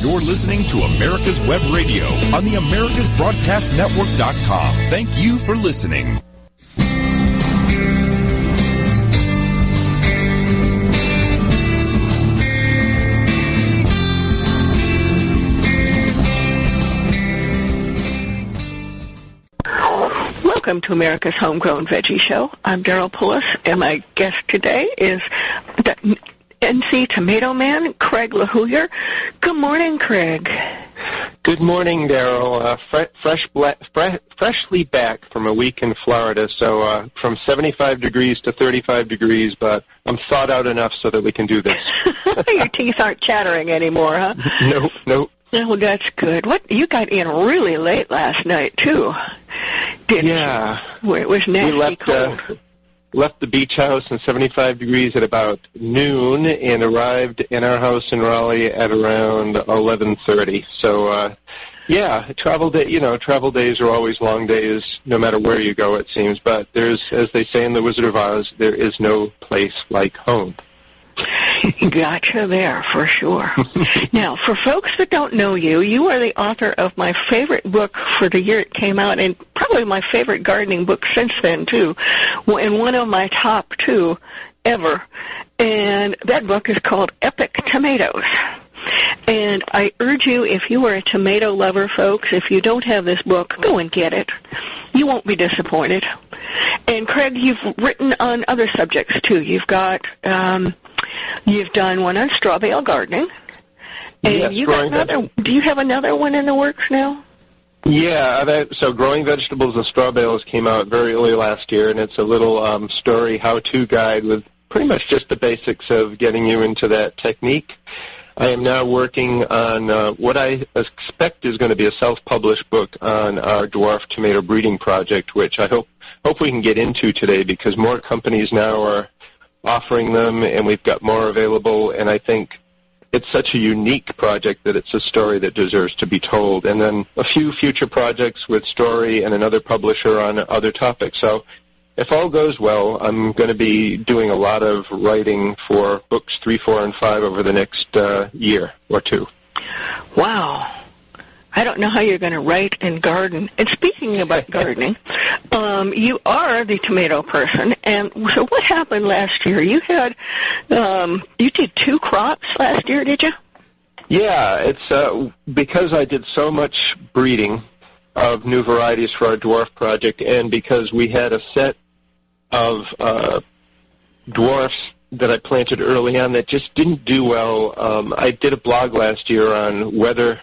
You're listening to America's Web Radio on the AmericasBroadcastNetwork.com. Thank you for listening. Welcome to America's Homegrown Veggie Show. I'm Daryl Pullis, and my guest today is NC Tomato Man, Craig LeHoullier. Good morning, Craig. Good morning, Daryl. Uh, fre- fresh bla- fre- freshly back from a week in Florida, so uh, from 75 degrees to 35 degrees, but I'm thawed out enough so that we can do this. Your teeth aren't chattering anymore, huh? nope, nope. Well, that's good. What you got in really late last night too, didn't Yeah. you? Where it was nasty we left cold. uh, left the beach house in 75 degrees at about noon and arrived in our house in Raleigh at around 11:30. So uh yeah, travel day, you know, travel days are always long days no matter where you go it seems, but there's as they say in The Wizard of Oz, there is no place like home. Gotcha there for sure. now, for folks that don't know you, you are the author of my favorite book for the year it came out, and probably my favorite gardening book since then too, and one of my top two ever. And that book is called Epic Tomatoes. And I urge you, if you are a tomato lover, folks, if you don't have this book, go and get it. You won't be disappointed. And Craig, you've written on other subjects too. You've got, um, you've done one on straw bale gardening, and Yes, you got another. Do you have another one in the works now? Yeah, that, so growing vegetables and straw bales came out very early last year, and it's a little um, story how-to guide with pretty much just the basics of getting you into that technique. I am now working on uh, what I expect is going to be a self-published book on our dwarf tomato breeding project, which I hope hope we can get into today because more companies now are offering them, and we've got more available. And I think it's such a unique project that it's a story that deserves to be told. And then a few future projects with Story and another publisher on other topics. So if all goes well, I'm going to be doing a lot of writing for books three, four, and five over the next uh, year or two. Wow. I don't know how you're going to write and garden. And speaking about gardening, um, you are the tomato person. And so what happened last year? You had, um, you did two crops last year, did you? Yeah, it's uh, because I did so much breeding of new varieties for our dwarf project, and because we had a set of uh, dwarfs that I planted early on that just didn't do well. Um, I did a blog last year on weather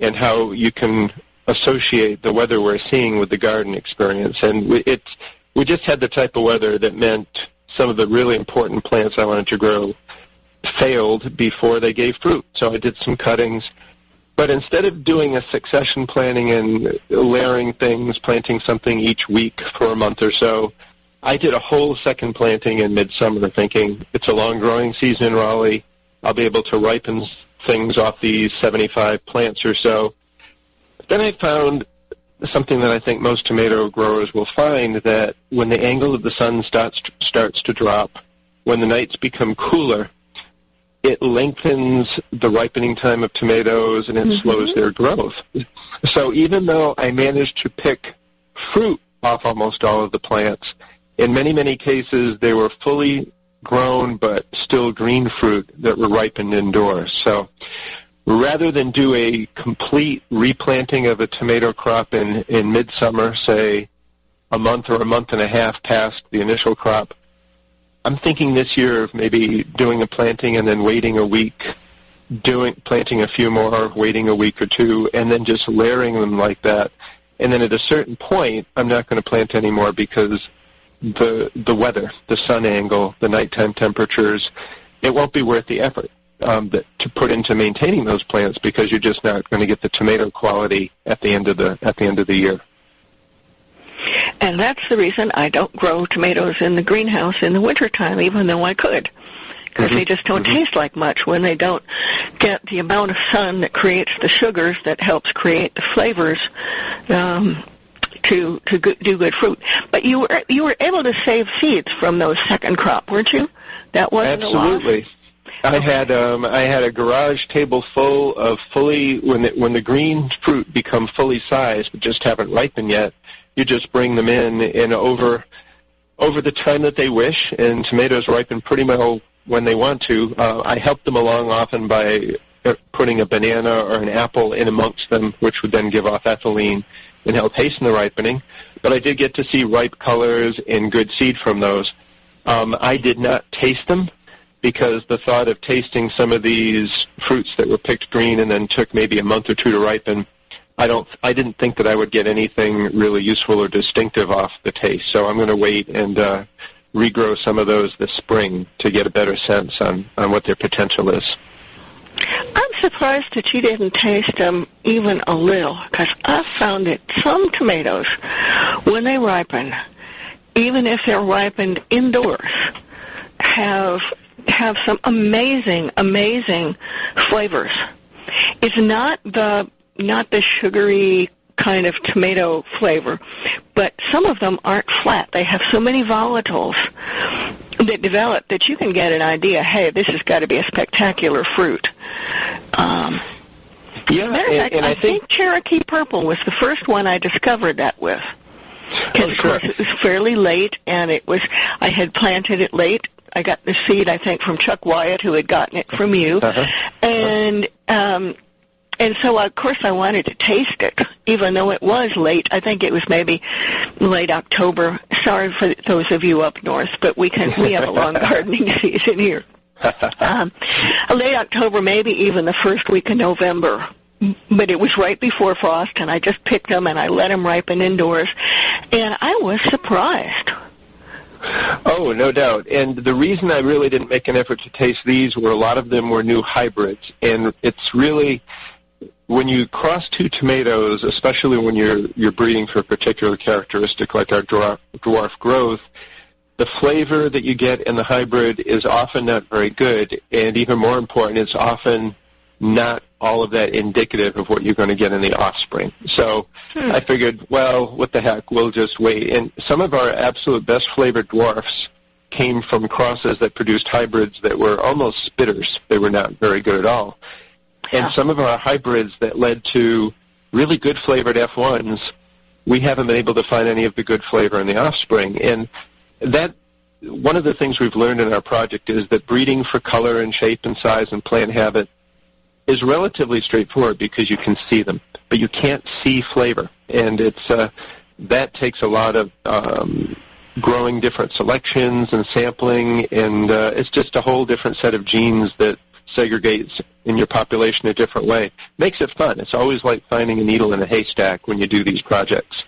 and how you can associate the weather we're seeing with the garden experience, and we, it's we just had the type of weather that meant some of the really important plants I wanted to grow failed before they gave fruit. So I did some cuttings. But instead of doing a succession planting and layering things, planting something each week for a month or so, I did a whole second planting in midsummer thinking it's a long growing season in Raleigh. I'll be able to ripen things off these 75 plants or so. Then I found something that I think most tomato growers will find that when the angle of the sun starts starts to drop, when the nights become cooler, it lengthens the ripening time of tomatoes and it mm-hmm. slows their growth. So even though I managed to pick fruit off almost all of the plants, in many, many cases they were fully grown but still green fruit that were ripened indoors. So rather than do a complete replanting of a tomato crop in, in midsummer, say a month or a month and a half past the initial crop, I'm thinking this year of maybe doing a planting and then waiting a week, doing planting a few more, waiting a week or two, and then just layering them like that. And then at a certain point, I'm not going to plant anymore because the the weather, the sun angle, the nighttime temperatures, it won't be worth the effort um, that, to put into maintaining those plants because you're just not going to get the tomato quality at the end of the at the end of the year. And that's the reason I don't grow tomatoes in the greenhouse in the wintertime, even though I could. Because they just don't taste like much when they don't get the amount of sun that creates the sugars that helps create the flavors um, to to do good fruit. But you were you were able to save seeds from those second crop, weren't you? That loss? Absolutely. I had um, I had a garage table full of fully when the, when the green fruit become fully sized but just haven't ripened yet. You just bring them in and over over the time that they wish, and tomatoes ripen pretty well when they want to. Uh, I help them along often by uh, putting a banana or an apple in amongst them, which would then give off ethylene and help hasten the ripening. But I did get to see ripe colors and good seed from those. Um, I did not taste them because the thought of tasting some of these fruits that were picked green and then took maybe a month or two to ripen, I don't. I didn't think that I would get anything really useful or distinctive off the taste. So I'm going to wait and uh, regrow some of those this spring to get a better sense on on what their potential is. I'm surprised that you didn't taste them even a little, because I've found that some tomatoes, when they ripen, even if they're ripened indoors, have have some amazing, amazing flavors. It's not the not the sugary kind of tomato flavor, but some of them aren't flat. They have so many volatiles that develop that you can get an idea, hey, this has got to be a spectacular fruit. Um, yeah, matter of fact, and, and I, I think, think Cherokee Purple was the first one I discovered that with. Because Oh, of sure. course it was fairly late, and it was I had planted it late. I got the seed, I think, from Chuck Wyatt, who had gotten it from you, Uh-huh. and um, and so of course I wanted to taste it, even though it was late. I think it was maybe late October. Sorry for those of you up north, but we can we have a long gardening season here. Um, late October, maybe even the first week of November. But it was right before frost, and I just picked them and I let them ripen indoors, and I was surprised. Oh, no doubt. And the reason I really didn't make an effort to taste these were a lot of them were new hybrids, and it's really when you cross two tomatoes, especially when you're you're breeding for a particular characteristic like our dwarf, dwarf growth, the flavor that you get in the hybrid is often not very good, and even more important, it's often not all of that indicative of what you're going to get in the offspring. So hmm. I figured, well, what the heck, we'll just wait. And some of our absolute best flavored dwarfs came from crosses that produced hybrids that were almost spitters. They were not very good at all. Yeah. And some of our hybrids that led to really good flavored F1s, we haven't been able to find any of the good flavor in the offspring. And that one of the things we've learned in our project is that breeding for color and shape and size and plant habit is relatively straightforward because you can see them, but you can't see flavor, and it's uh, that takes a lot of um, growing different selections and sampling, and uh, it's just a whole different set of genes that segregates in your population a different way. Makes it fun. It's always like finding a needle in a haystack when you do these projects.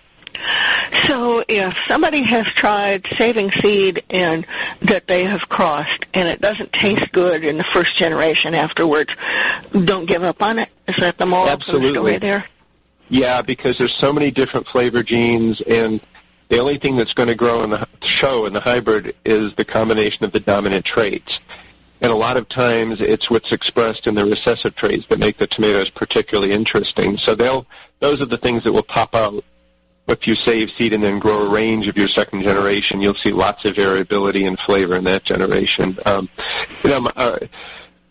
So if somebody has tried saving seed and that they have crossed and it doesn't taste good in the first generation afterwards, don't give up on it. Is that the moral of the Absolutely. story there? Yeah, because there's so many different flavor genes, and the only thing that's going to grow in the show in the hybrid is the combination of the dominant traits. And a lot of times it's what's expressed in the recessive traits that make the tomatoes particularly interesting. So they'll those are the things that will pop out. If you save seed and then grow a range of your second generation, you'll see lots of variability in flavor in that generation. Um, you know, uh,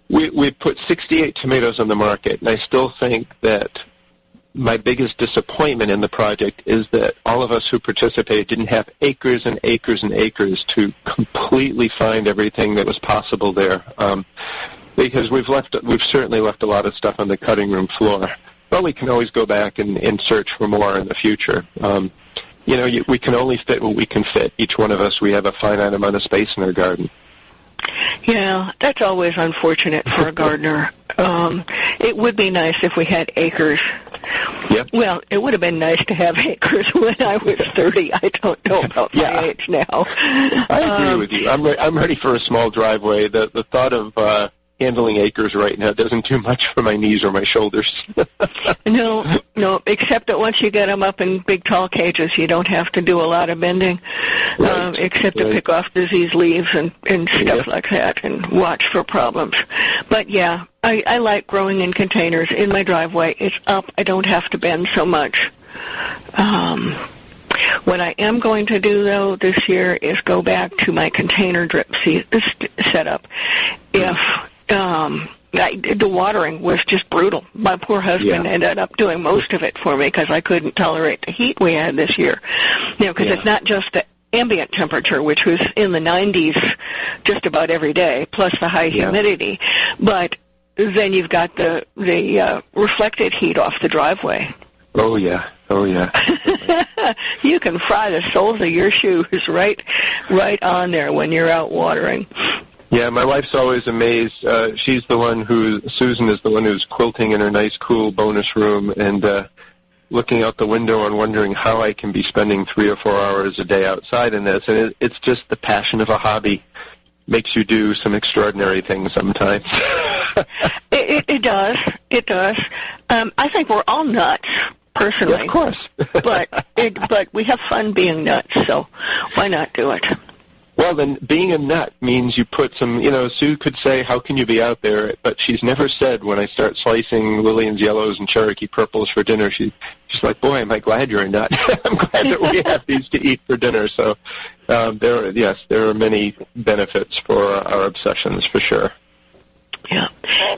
we we put 68 tomatoes on the market, and I still think that my biggest disappointment in the project is that all of us who participated didn't have acres and acres and acres to completely find everything that was possible there. Um, because we've left, we've certainly left a lot of stuff on the cutting room floor. But we can always go back and, and search for more in the future. Um, you know, you, we can only fit what we can fit. Each one of us, we have a finite amount of space in our garden. Yeah, that's always unfortunate for a gardener. Um, it would be nice if we had acres. Yep. Well, it would have been nice to have acres when I was 30. I don't know about my Yeah. age now. I agree Um, with you. I'm re- I'm ready for a small driveway. The the thought of uh, handling acres right now doesn't do much for my knees or my shoulders. No, no, except that once you get them up in big tall cages, you don't have to do a lot of bending, Right, um, except to pick off diseased leaves and, and stuff Yeah. like that and watch for problems. But yeah, I, I like growing in containers in my driveway. It's up. I don't have to bend so much. Um, what I am going to do though this year is go back to my container drip se- setup. If um, I, the watering was just brutal. My poor husband Yeah. ended up doing most of it for me because I couldn't tolerate the heat we had this year. You know, because Yeah. it's not just the ambient temperature, which was in the 90s just about every day, plus the high Yeah. humidity, but then you've got the the uh, reflected heat off the driveway. Oh yeah. Oh yeah. you can fry the soles of your shoes right right on there when you're out watering. Yeah, my wife's always amazed. Uh, she's the one who, Susan is the one who's quilting in her nice, cool bonus room and uh, looking out the window and wondering how I can be spending three or four hours a day outside in this. And it, it's just the passion of a hobby makes you do some extraordinary things sometimes. It, it, it does. It does. Um, I think we're all nuts, personally. of course. but it, but we have fun being nuts, so why not do it? Well, then being a nut means you put some, you know, Sue could say, how can you be out there? But she's never said when I start slicing Lillian's yellows and Cherokee purples for dinner, she, she's like, boy, am I glad you're a nut. I'm glad that we have these to eat for dinner. So um, there, yes, there are many benefits for our obsessions for sure. Yeah.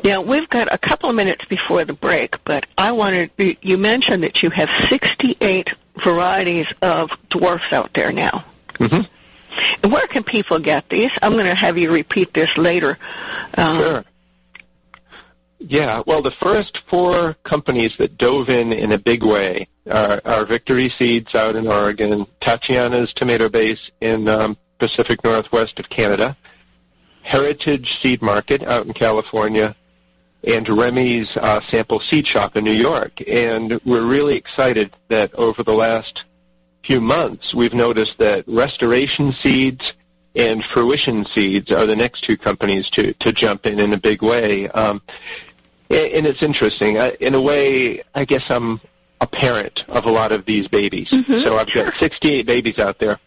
Now we've got a couple of minutes before the break, but I wanted you mentioned that you have 68 varieties of dwarfs out there now. hmm Where can people get these? I'm going to have you repeat this later. Um, Sure. Yeah, well, the first four companies that dove in in a big way are, are Victory Seeds out in Oregon, Tatiana's Tomato Base in um, Pacific Northwest of Canada, Heritage Seed Market out in California, and Remy's uh, Sample Seed Shop in New York. And we're really excited that over the last few months, we've noticed that Restoration Seeds and Fruition Seeds are the next two companies to, to jump in in a big way. Um, and it's interesting. I, in a way, I guess I'm a parent of a lot of these babies. So I've got 68 babies out there.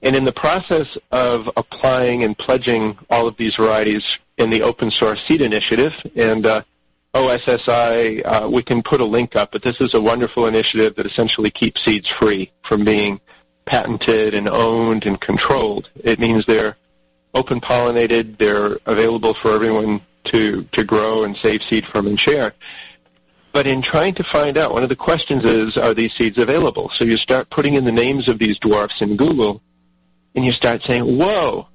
And in the process of applying and pledging all of these varieties in the open source seed initiative, and uh, OSSI, uh, we can put a link up, but this is a wonderful initiative that essentially keeps seeds free from being patented and owned and controlled. It means they're open pollinated, they're available for everyone to, to grow and save seed from and share. But in trying to find out, one of the questions is, are these seeds available? So you start putting in the names of these dwarfs in Google, and you start saying, whoa,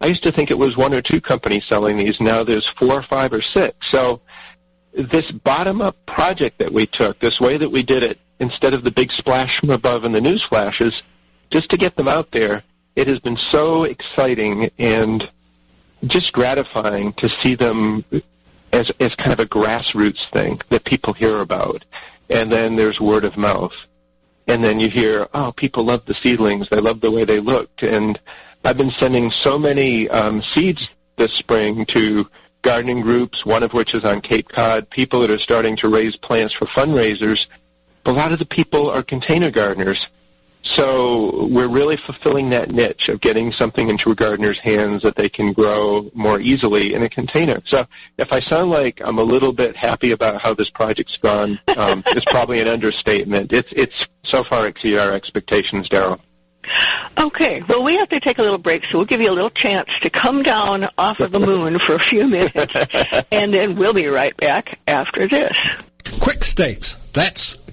I used to think it was one or two companies selling these. Now there's four five or six. So this bottom-up project that we took, this way that we did it, instead of the big splash from above and the news flashes, just to get them out there, it has been so exciting and just gratifying to see them as, as kind of a grassroots thing that people hear about. And then there's word of mouth. And then you hear, oh, people love the seedlings. They love the way they looked. And I've been sending so many um, seeds this spring to gardening groups, one of which is on Cape Cod, people that are starting to raise plants for fundraisers. A lot of the people are container gardeners. So we're really fulfilling that niche of getting something into a gardener's hands that they can grow more easily in a container. So if I sound like I'm a little bit happy about how this project's gone, um, it's probably an understatement. It's it's so far exceeded our expectations, Daryl. Okay, well, we have to take a little break, so we'll give you a little chance to come down off of the moon for a few minutes, and then we'll be right back after this. Quik Stakes. That's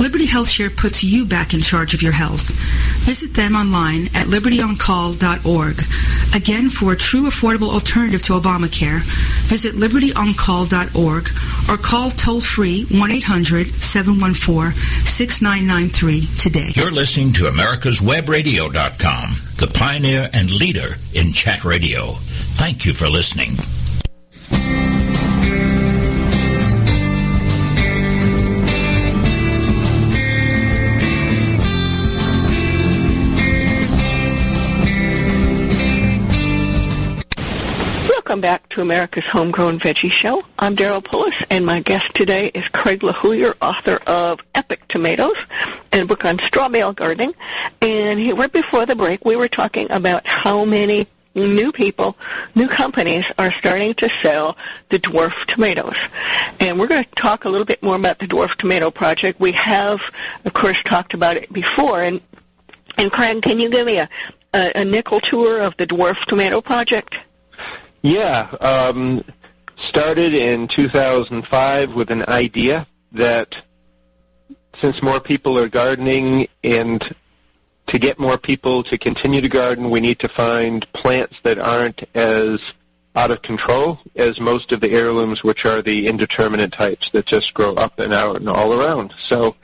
Liberty HealthShare puts you back in charge of your health. Visit them online at libertyoncall.org. Again, for a true affordable alternative to Obamacare, visit libertyoncall.org or call toll-free 1-800-714-6993 today. You're listening to America's americaswebradio.com, the pioneer and leader in chat radio. Thank you for listening. Welcome back to America's Homegrown Veggie Show. I'm Daryl Pullis, and my guest today is Craig LeHoullier, author of Epic Tomatoes and a book on straw bale gardening. And he, right before the break, we were talking about how many new people, new companies are starting to sell the dwarf tomatoes. And we're going to talk a little bit more about the dwarf tomato project. We have, of course, talked about it before. And, and Craig, can you give me a, a, a nickel tour of the dwarf tomato project? Yeah, um, started in 2005 with an idea that since more people are gardening and to get more people to continue to garden, we need to find plants that aren't as out of control as most of the heirlooms, which are the indeterminate types that just grow up and out and all around. So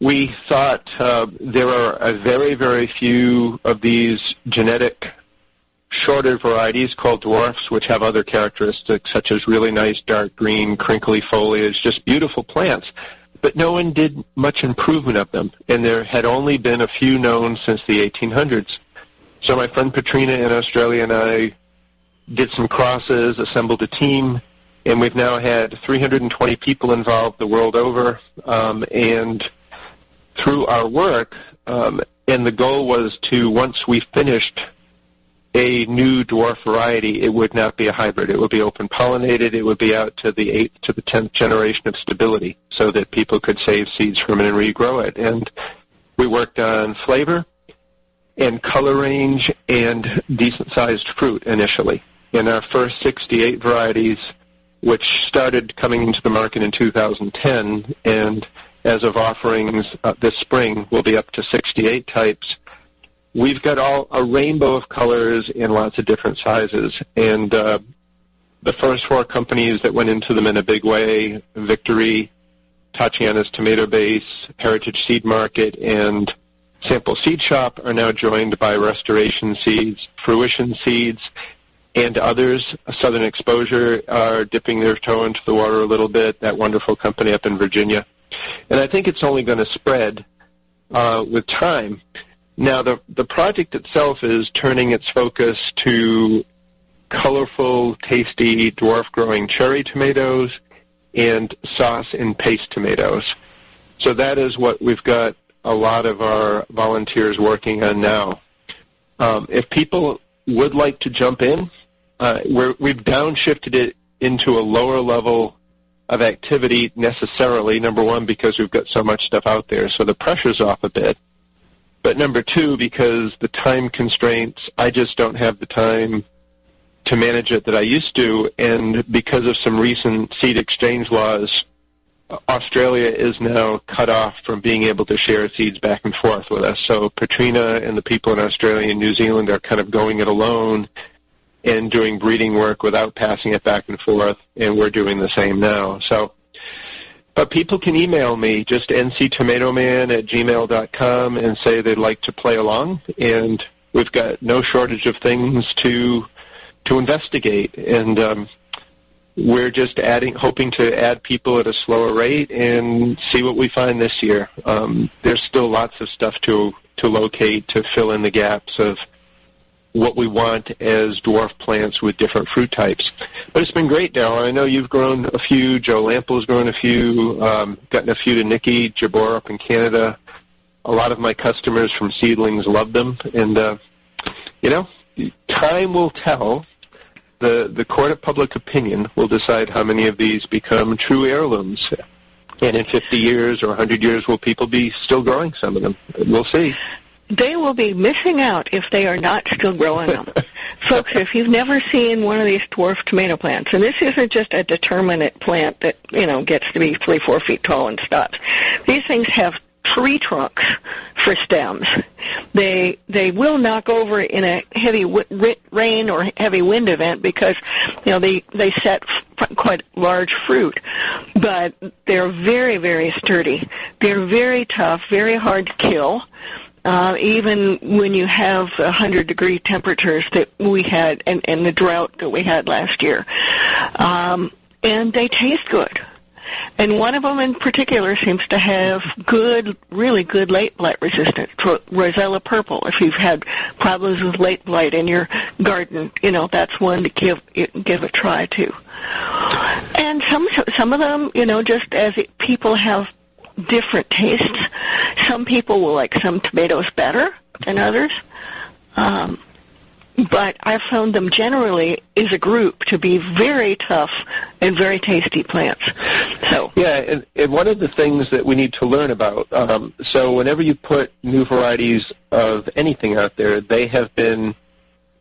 we thought uh, there are a very, very few of these genetic shorter varieties called dwarfs, which have other characteristics such as really nice dark green, crinkly foliage, just beautiful plants. But no one did much improvement of them, and there had only been a few known since the 1800s. So my friend Patrina in Australia and I did some crosses, assembled a team, and we've now had 320 people involved the world over. Um, and through our work, um, and the goal was to, once we finished a new dwarf variety, it would not be a hybrid. It would be open pollinated. It would be out to the eighth to the tenth generation of stability, so that people could save seeds from it and regrow it. And we worked on flavor and color range and decent sized fruit initially. In our first 68 varieties, which started coming into the market in 2010, and as of offerings uh, this spring, will be up to 68 types we've got all a rainbow of colors in lots of different sizes. And uh, the first four companies that went into them in a big way, Victory, Tatiana's Tomato Base, Heritage Seed Market, and Sample Seed Shop are now joined by Restoration Seeds, Fruition Seeds, and others. Southern Exposure are dipping their toe into the water a little bit, that wonderful company up in Virginia. And I think it's only going to spread uh, with time. Now, the, the project itself is turning its focus to colorful, tasty, dwarf-growing cherry tomatoes and sauce and paste tomatoes. So that is what we've got a lot of our volunteers working on now. Um, if people would like to jump in, uh, we've downshifted it into a lower level of activity necessarily, number one, because we've got so much stuff out there, so the pressure's off a bit. But number two, because the time constraints, I just don't have the time to manage it that I used to. And because of some recent seed exchange laws, Australia is now cut off from being able to share seeds back and forth with us. So Patrina and the people in Australia and New Zealand are kind of going it alone and doing breeding work without passing it back and forth, and we're doing the same now. So but people can email me, just nctomatoman at gmail.com, and say they'd like to play along. And we've got no shortage of things to to investigate. And um, we're just adding, hoping to add people at a slower rate and see what we find this year. Um, there's still lots of stuff to to locate to fill in the gaps of what we want as dwarf plants with different fruit types. But it's been great, Daryl. I know you've grown a few. Joe Lamp'l's grown a few. Um, gotten a few to Nikki Jabbour up in Canada. A lot of my customers from seedlings love them, and uh, you know, time will tell. The the court of public opinion will decide how many of these become true heirlooms. And in 50 years or 100 years, will people be still growing some of them? We'll see they will be missing out if they are not still growing them. folks, if you've never seen one of these dwarf tomato plants, and this isn't just a determinate plant that, you know, gets to be three, four feet tall and stops. These things have tree trunks for stems. They they will knock over in a heavy w- rain or heavy wind event because you know they they set f- quite large fruit, but they're very very sturdy. They're very tough, very hard to kill. Uh, even when you have 100 degree temperatures that we had and, and the drought that we had last year. Um, and they taste good. And one of them in particular seems to have good, really good late blight resistance, Rosella purple. If you've had problems with late blight in your garden, you know, that's one to give, give a try to. And some, some of them, you know, just as people have different tastes, some people will like some tomatoes better than others. Um, but I've found them generally as a group to be very tough and very tasty plants. So yeah, and, and one of the things that we need to learn about. Um, so whenever you put new varieties of anything out there, they have been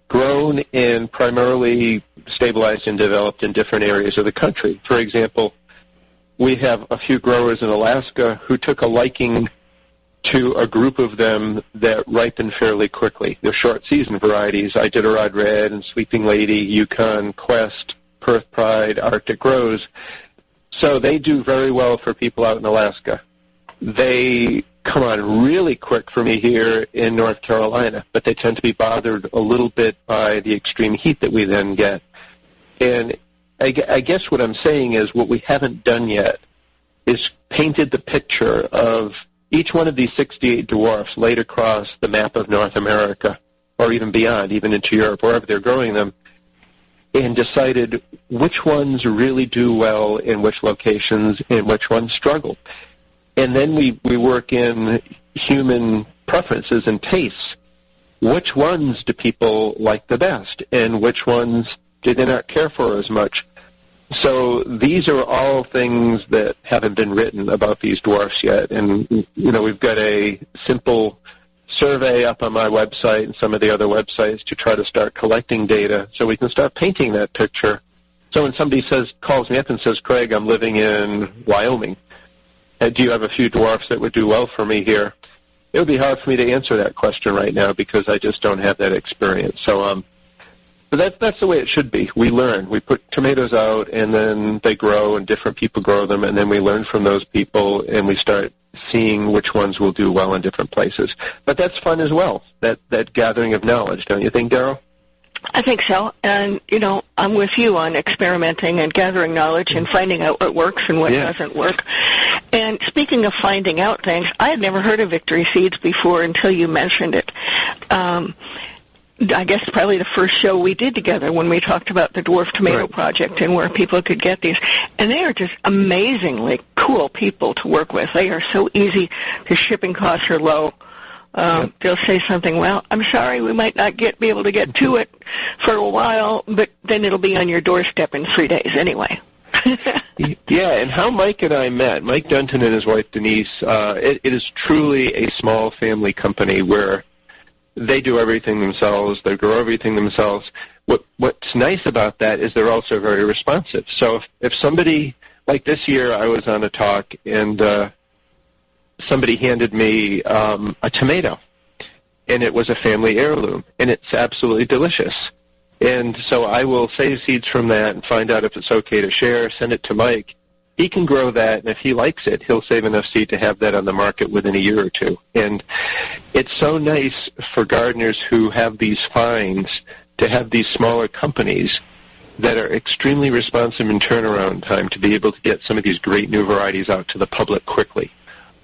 grown and primarily stabilized and developed in different areas of the country. For example, we have a few growers in Alaska who took a liking to a group of them that ripen fairly quickly. They're short season varieties, Iditarod Red and Sleeping Lady, Yukon Quest, Perth Pride, Arctic Rose. So they do very well for people out in Alaska. They come on really quick for me here in North Carolina, but they tend to be bothered a little bit by the extreme heat that we then get. And I, I guess what I'm saying is what we haven't done yet is painted the picture of each one of these 68 dwarfs laid across the map of North America, or even beyond, even into Europe, wherever they're growing them, and decided which ones really do well in which locations and which ones struggle. And then we, we work in human preferences and tastes. Which ones do people like the best, and which ones do they not care for as much? So these are all things that haven't been written about these dwarfs yet. And, you know, we've got a simple survey up on my website and some of the other websites to try to start collecting data so we can start painting that picture. So when somebody says, calls me up and says, Craig, I'm living in Wyoming. Uh, do you have a few dwarfs that would do well for me here? It would be hard for me to answer that question right now because I just don't have that experience. So um, but that's that's the way it should be. We learn. We put tomatoes out, and then they grow, and different people grow them, and then we learn from those people, and we start seeing which ones will do well in different places. But that's fun as well. That that gathering of knowledge, don't you think, Daryl? I think so. And, you know, I'm with you on experimenting and gathering knowledge and finding out what works and what yeah. doesn't work. And speaking of finding out things, I had never heard of Victory Seeds before until you mentioned it. Um, I guess probably the first show we did together when we talked about the Dwarf Tomato right. Project and where people could get these. And they are just amazingly cool people to work with. They are so easy. The shipping costs are low. Um, yep. They'll say something, well, I'm sorry, we might not get be able to get to it for a while, but then it'll be on your doorstep in three days anyway. yeah, and how Mike and I met, Mike Dunton and his wife Denise, uh, it, it is truly a small family company where they do everything themselves. They grow everything themselves. What What's nice about that is they're also very responsive. So if, if somebody, like this year, I was on a talk and uh, somebody handed me um, a tomato, and it was a family heirloom, and it's absolutely delicious. And so I will save seeds from that and find out if it's okay to share, send it to Mike, he can grow that, and if he likes it, he'll save enough seed to have that on the market within a year or two. And it's so nice for gardeners who have these finds to have these smaller companies that are extremely responsive in turnaround time to be able to get some of these great new varieties out to the public quickly.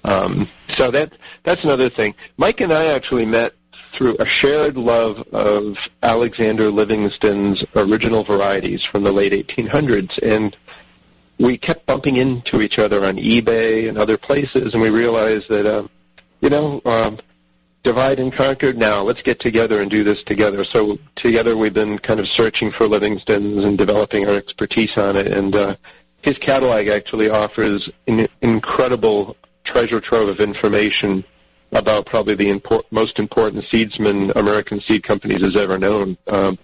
Um, so that that's another thing. Mike and I actually met through a shared love of Alexander Livingston's original varieties from the late 1800s, and we kept bumping into each other on eBay and other places, and we realized that, um, you know, um, divide and conquer. Now let's get together and do this together. So together we've been kind of searching for Livingston's and developing our expertise on it. And uh, his catalog actually offers an incredible treasure trove of information about probably the import, most important seedsman American seed companies has ever known. Um,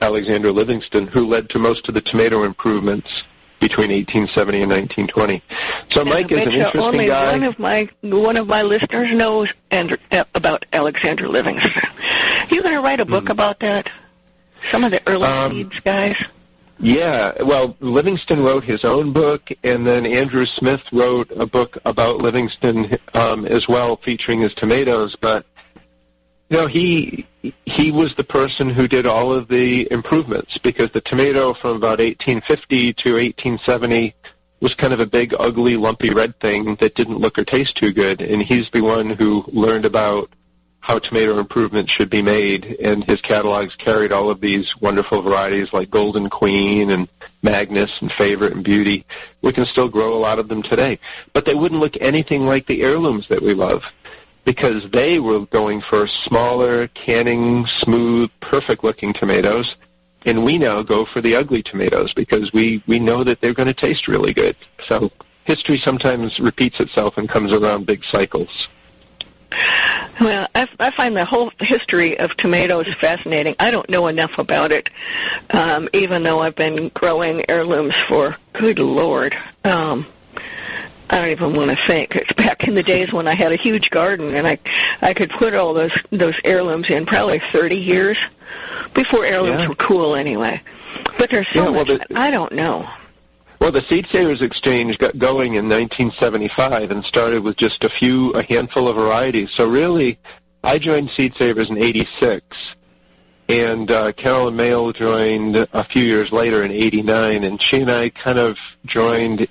Alexander Livingston, who led to most of the tomato improvements between 1870 and 1920. So Mike is an interesting only guy. one of my one of my listeners knows and, uh, about Alexander Livingston. You going to write a book about that? Some of the early. Um, seeds guys. Yeah, well, Livingston wrote his own book, and then Andrew Smith wrote a book about Livingston um, as well, featuring his tomatoes. But you know, he he was the person who did all of the improvements because the tomato from about 1850 to 1870 was kind of a big, ugly, lumpy red thing that didn't look or taste too good, and he's the one who learned about how tomato improvements should be made, and his catalogs carried all of these wonderful varieties like Golden Queen and Magnus and Favorite and Beauty. We can still grow a lot of them today, but they wouldn't look anything like the heirlooms that we love because they were going for smaller, canning, smooth, perfect-looking tomatoes, and we now go for the ugly tomatoes because we, we know that they're going to taste really good. So history sometimes repeats itself and comes around big cycles. Well, I, I find the whole history of tomatoes fascinating. I don't know enough about it, um, even though I've been growing heirlooms for, good Lord, um, I don't even want to think. It's back in the days when I had a huge garden and I, I could put all those those heirlooms in probably 30 years before heirlooms Yeah. were cool anyway. But there's so Yeah, well, much the- I don't know. Well, the Seed Savers Exchange got going in 1975 and started with just a few, a handful of varieties. So really, I joined Seed Savers in 86, and uh, Carolyn Male joined a few years later in 89, and she and I kind of joined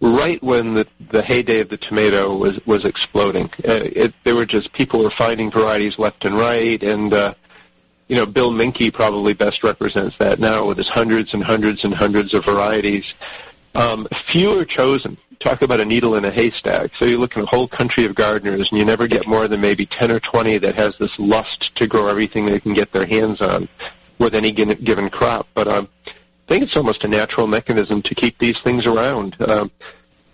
right when the, the heyday of the tomato was, was exploding. Uh, it, there were just, people were finding varieties left and right, and uh, you know, Bill Minkey probably best represents that now with his hundreds and hundreds and hundreds of varieties. Um, few are chosen. Talk about a needle in a haystack. So you look at a whole country of gardeners, and you never get more than maybe 10 or 20 that has this lust to grow everything they can get their hands on with any given crop. But I think it's almost a natural mechanism to keep these things around. Um,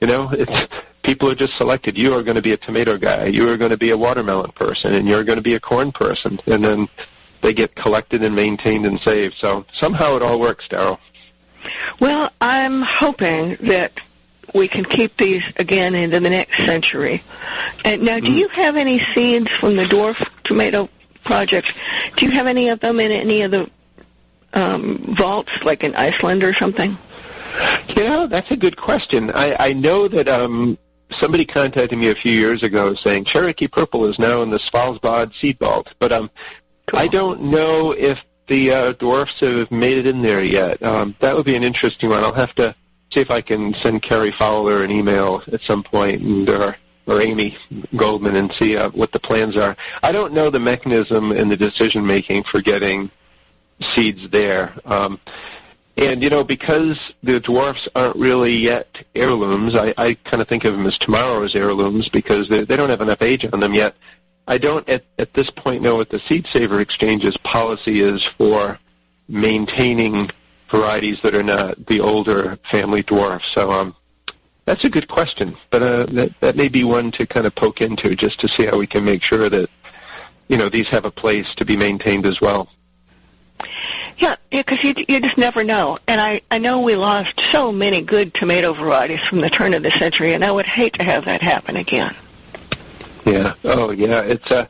you know, it's, people are just selected. You are going to be a tomato guy. You are going to be a watermelon person, and you're going to be a corn person. And then they get collected and maintained and saved. So somehow it all works, Daryl. Well, I'm hoping that we can keep these again into the next century. And now, Mm. do you have any seeds from the dwarf tomato project? Do you have any of them in any of the um, vaults, like in Iceland or something? You know, that's a good question. I, I know that um, somebody contacted me a few years ago saying Cherokee Purple is now in the Svalbard Seed Vault, but um, I don't know if the uh, dwarfs have made it in there yet. Um, that would be an interesting one. I'll have to see if I can send Cary Fowler an email at some point and or, or Amy Goldman and see uh, what the plans are. I don't know the mechanism and the decision making for getting seeds there. Um, and, you know, because the dwarfs aren't really yet heirlooms, I, I kind of think of them as tomorrow's heirlooms because they, they don't have enough age on them yet. I don't at, at this point know what the Seed Saver Exchange's policy is for maintaining varieties that are not the older family dwarfs. So um, that's a good question, but uh, that, that may be one to kind of poke into just to see how we can make sure that, you know, these have a place to be maintained as well. Yeah, because you you just never know. And I I know we lost so many good tomato varieties from the turn of the century, and I would hate to have that happen again. Yeah. Oh, yeah. It's uh,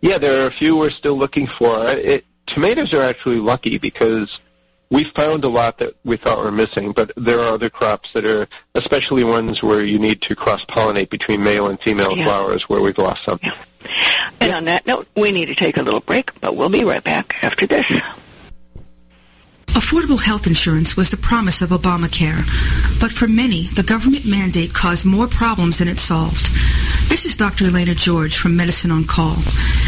yeah. There are a few we're still looking for. It, tomatoes are actually lucky because we found a lot that we thought were missing, but there are other crops that are, especially ones where you need to cross pollinate between male and female Yeah. flowers, where we've lost some. Yeah. And on that note, we need to take a little break, but we'll be right back after this. Affordable health insurance was the promise of Obamacare, but for many, the government mandate caused more problems than it solved. This is Dr. Elena George from Medicine on Call,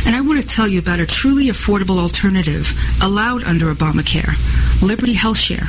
and I want to tell you about a truly affordable alternative allowed under Obamacare, Liberty Health Share.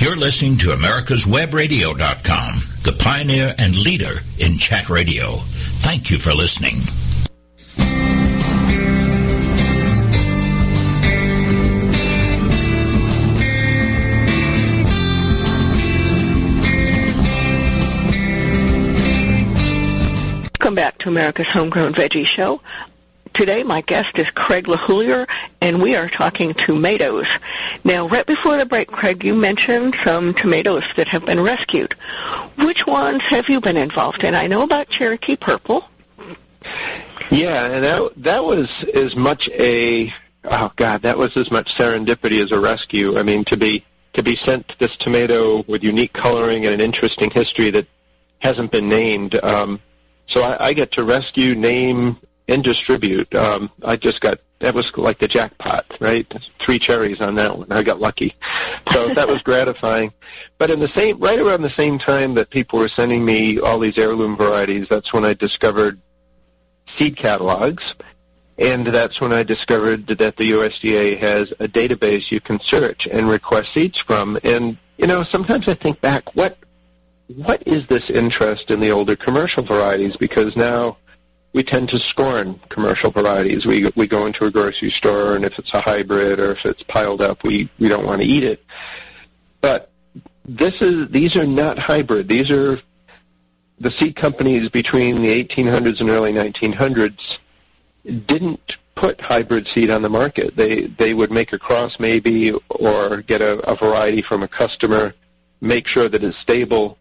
You're listening to America'sWebRadio.com, the pioneer and leader in chat radio. Thank you for listening. Welcome back to America's Homegrown Veggie Show. Today, my guest is Craig LeHoullier, and we are talking tomatoes. Now, right before the break, Craig, you mentioned some tomatoes that have been rescued. Which ones have you been involved in? I know about Cherokee Purple. Yeah, and that that was as much a oh god, that was as much serendipity as a rescue. I mean, to be to be sent this tomato with unique coloring and an interesting history that hasn't been named. Um, so I, I get to rescue, name, and distribute. Um, I just got that was like the jackpot, right? Three cherries on that one. I got lucky, so that was gratifying. But in the same, right around the same time that people were sending me all these heirloom varieties, that's when I discovered seed catalogs, and that's when I discovered that the USDA has a database you can search and request seeds from. And you know, sometimes I think back, what what is this interest in the older commercial varieties? Because now we tend to scorn commercial varieties. We we go into a grocery store, and if it's a hybrid or if it's piled up, we we don't want to eat it. But this is these are not hybrid. These are the seed companies between the 1800s and early 1900s didn't put hybrid seed on the market. They they would make a cross maybe or get a, a variety from a customer, make sure that it's stable,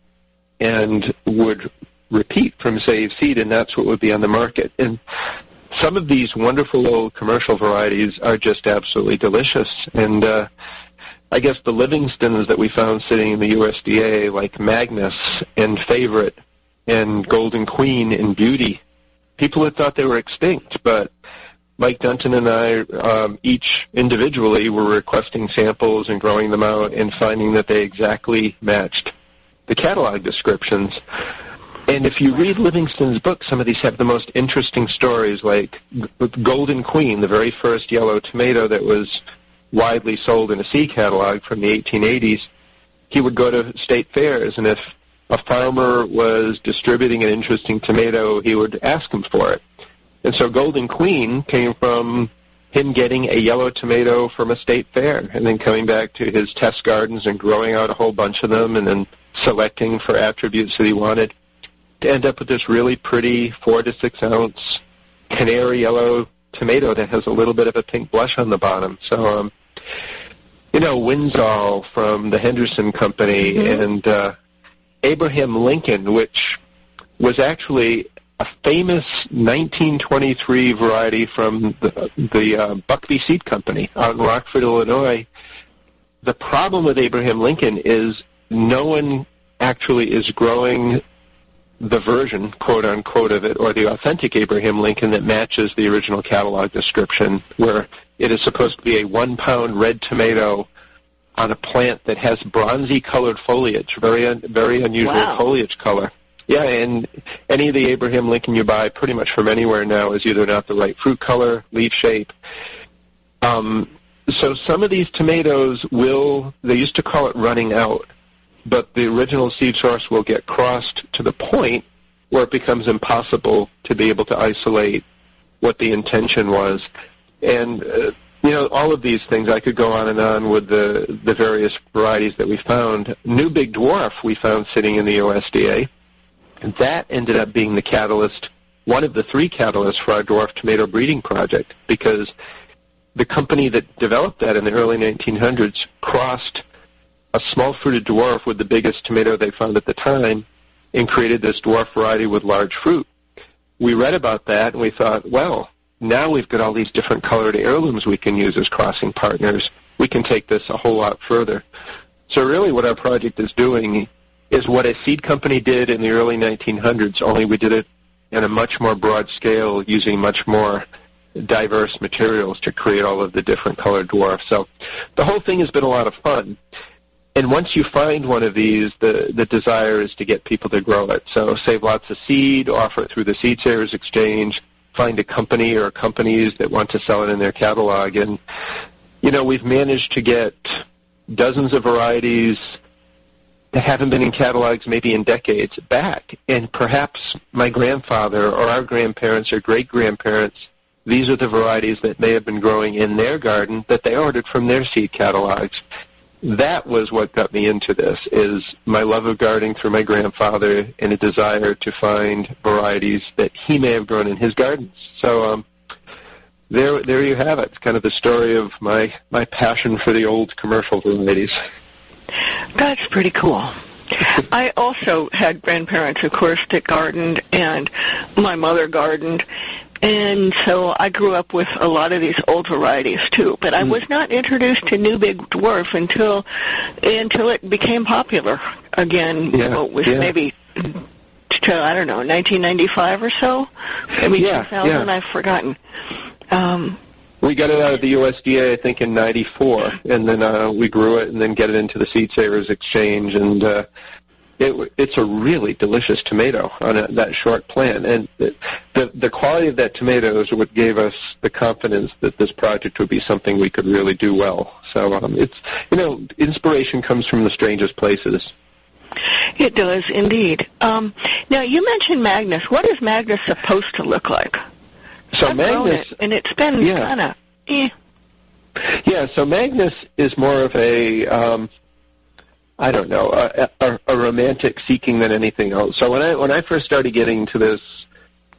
and would repeat from Save Seed, and that's what would be on the market. And some of these wonderful old commercial varieties are just absolutely delicious. And uh, I guess the Livingstons that we found sitting in the USDA, like Magnus and Favorite and Golden Queen and Beauty, people had thought they were extinct, but Mike Dunton and I, um, each individually, were requesting samples and growing them out and finding that they exactly matched the catalog descriptions. And if you read Livingston's book, some of these have the most interesting stories, like Golden Queen, the very first yellow tomato that was widely sold in a seed catalog from the 1880s. He would go to state fairs, and if a farmer was distributing an interesting tomato, he would ask him for it. And so Golden Queen came from him getting a yellow tomato from a state fair and then coming back to his test gardens and growing out a whole bunch of them and then selecting for attributes that he wanted to end up with this really pretty four to six ounce canary yellow tomato that has a little bit of a pink blush on the bottom. So, um, you know, Winsall from the Henderson Company Mhm. and uh, Abraham Lincoln, which was actually a famous 1923 variety from the, the uh, Buckbee Seed Company out in Rockford, Illinois. The problem with Abraham Lincoln is no one actually is growing the version, quote unquote, of it, or the authentic Abraham Lincoln that matches the original catalog description, where it is supposed to be a one pound red tomato on a plant that has bronzy colored foliage, very un- very unusual Wow. foliage color. Yeah, and any of the Abraham Lincoln you buy pretty much from anywhere now is either not the right fruit color, leaf shape. Um, so some of these tomatoes will, they used to call it running out, but the original seed source will get crossed to the point where it becomes impossible to be able to isolate what the intention was. And, uh, you know, all of these things, I could go on and on with the, the various varieties that we found. New Big Dwarf we found sitting in the USDA. And that ended up being the catalyst, one of the three catalysts for our dwarf tomato breeding project, because the company that developed that in the early 1900s crossed a small fruited dwarf with the biggest tomato they found at the time and created this dwarf variety with large fruit. We read about that and we thought, well, now we've got all these different colored heirlooms we can use as crossing partners. We can take this a whole lot further. So really what our project is doing is what a seed company did in the early 1900s, only we did it in a much more broad scale using much more diverse materials to create all of the different colored dwarfs. So the whole thing has been a lot of fun. And once you find one of these, the, the desire is to get people to grow it. So save lots of seed, offer it through the Seed Savers Exchange, find a company or companies that want to sell it in their catalog. And, you know, we've managed to get dozens of varieties that haven't been in catalogs maybe in decades back. And perhaps my grandfather or our grandparents or great-grandparents, these are the varieties that may have been growing in their garden that they ordered from their seed catalogs. That was what got me into this, is my love of gardening through my grandfather and a desire to find varieties that he may have grown in his gardens. So um, there, there you have it. It's kind of the story of my, my passion for the old commercial varieties. That's pretty cool. I also had grandparents, of course, that gardened, and my mother gardened, and so I grew up with a lot of these old varieties too. But I was not introduced to New Big Dwarf until until it became popular again. Yeah, It was yeah. maybe to I don't know 1995 or so, maybe Yeah, 2000. yeah. I've forgotten. Um, We got it out of the USDA, I think, in '94, and then uh, we grew it, and then get it into the Seed Savers Exchange, and uh, it, it's a really delicious tomato on a, that short plant. And the, the the quality of that tomato is what gave us the confidence that this project would be something we could really do well. So um, it's you know, inspiration comes from the strangest places. It does indeed. Um, now you mentioned Magnus. What is Magnus supposed to look like? So I've Magnus, it, and it's been Yeah. kind of. Eh. Yeah, so Magnus is more of a, um, I don't know, a, a, a romantic seeking than anything else. So when I when I first started getting into this,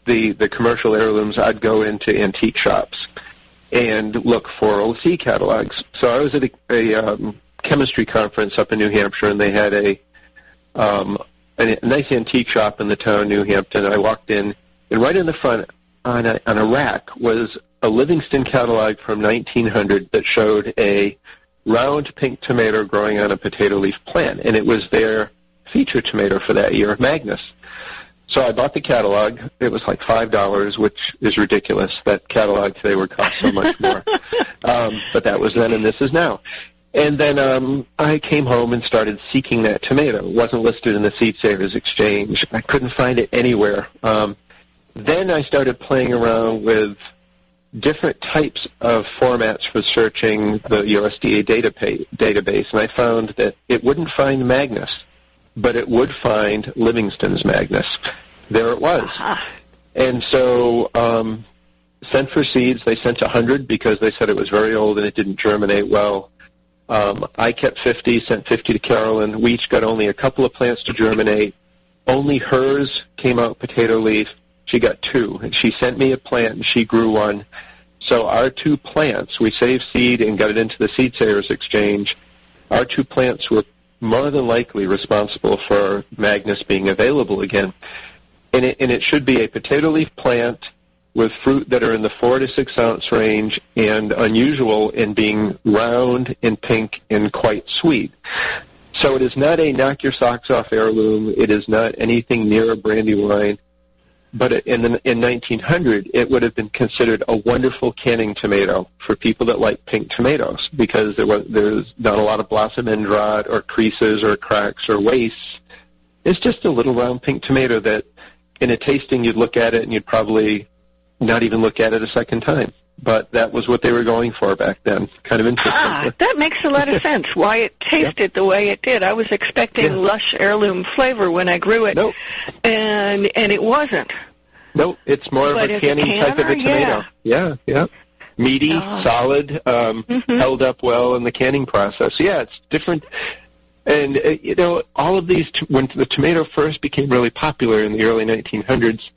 the the commercial heirlooms, I'd go into antique shops and look for old sea catalogs. So I was at a, a um, chemistry conference up in New Hampshire, and they had a um, a nice antique shop in the town of New Hampton. I walked in, and right in the front on a, on a rack was a Livingston catalog from 1900 that showed a round pink tomato growing on a potato leaf plant, and it was their feature tomato for that year, Magnus. So I bought the catalog. It was like five dollars, which is ridiculous. That catalog today would cost so much more. um, but that was then, and this is now. And then um, I came home and started seeking that tomato. It wasn't listed in the Seed Savers Exchange. I couldn't find it anywhere. Um, then I started playing around with different types of formats for searching the USDA data database, and I found that it wouldn't find Magnus, but it would find Livingston's Magnus. There it was. And so um, sent for seeds. They sent 100 because they said it was very old and it didn't germinate well. Um, I kept 50, sent 50 to Carolyn. We each got only a couple of plants to germinate. Only hers came out potato leaf. She got two. And she sent me a plant and she grew one. So our two plants, we saved seed and got it into the Seed Savers Exchange. Our two plants were more than likely responsible for Magnus being available again. And it, and it should be a potato leaf plant with fruit that are in the four to six ounce range and unusual in being round and pink and quite sweet. So it is not a knock your socks off heirloom. It is not anything near a Brandywine. But in, the, in 1900, it would have been considered a wonderful canning tomato for people that like pink tomatoes because there was there's not a lot of blossom end rot or creases or cracks or wastes. It's just a little round pink tomato that in a tasting you'd look at it and you'd probably not even look at it a second time. But that was what they were going for back then. Kind of interesting. Ah, that makes a lot of sense. Why it tasted the way it did. I was expecting Yeah. lush heirloom flavor when I grew it, Nope. and and it wasn't. No, it's more But of a canning type of a tomato. yeah. Yeah, yeah. Meaty, Oh. solid, um, held up well in the canning process. Yeah, it's different. And, uh, you know, all of these, t- when the tomato first became really popular in the early 1900s,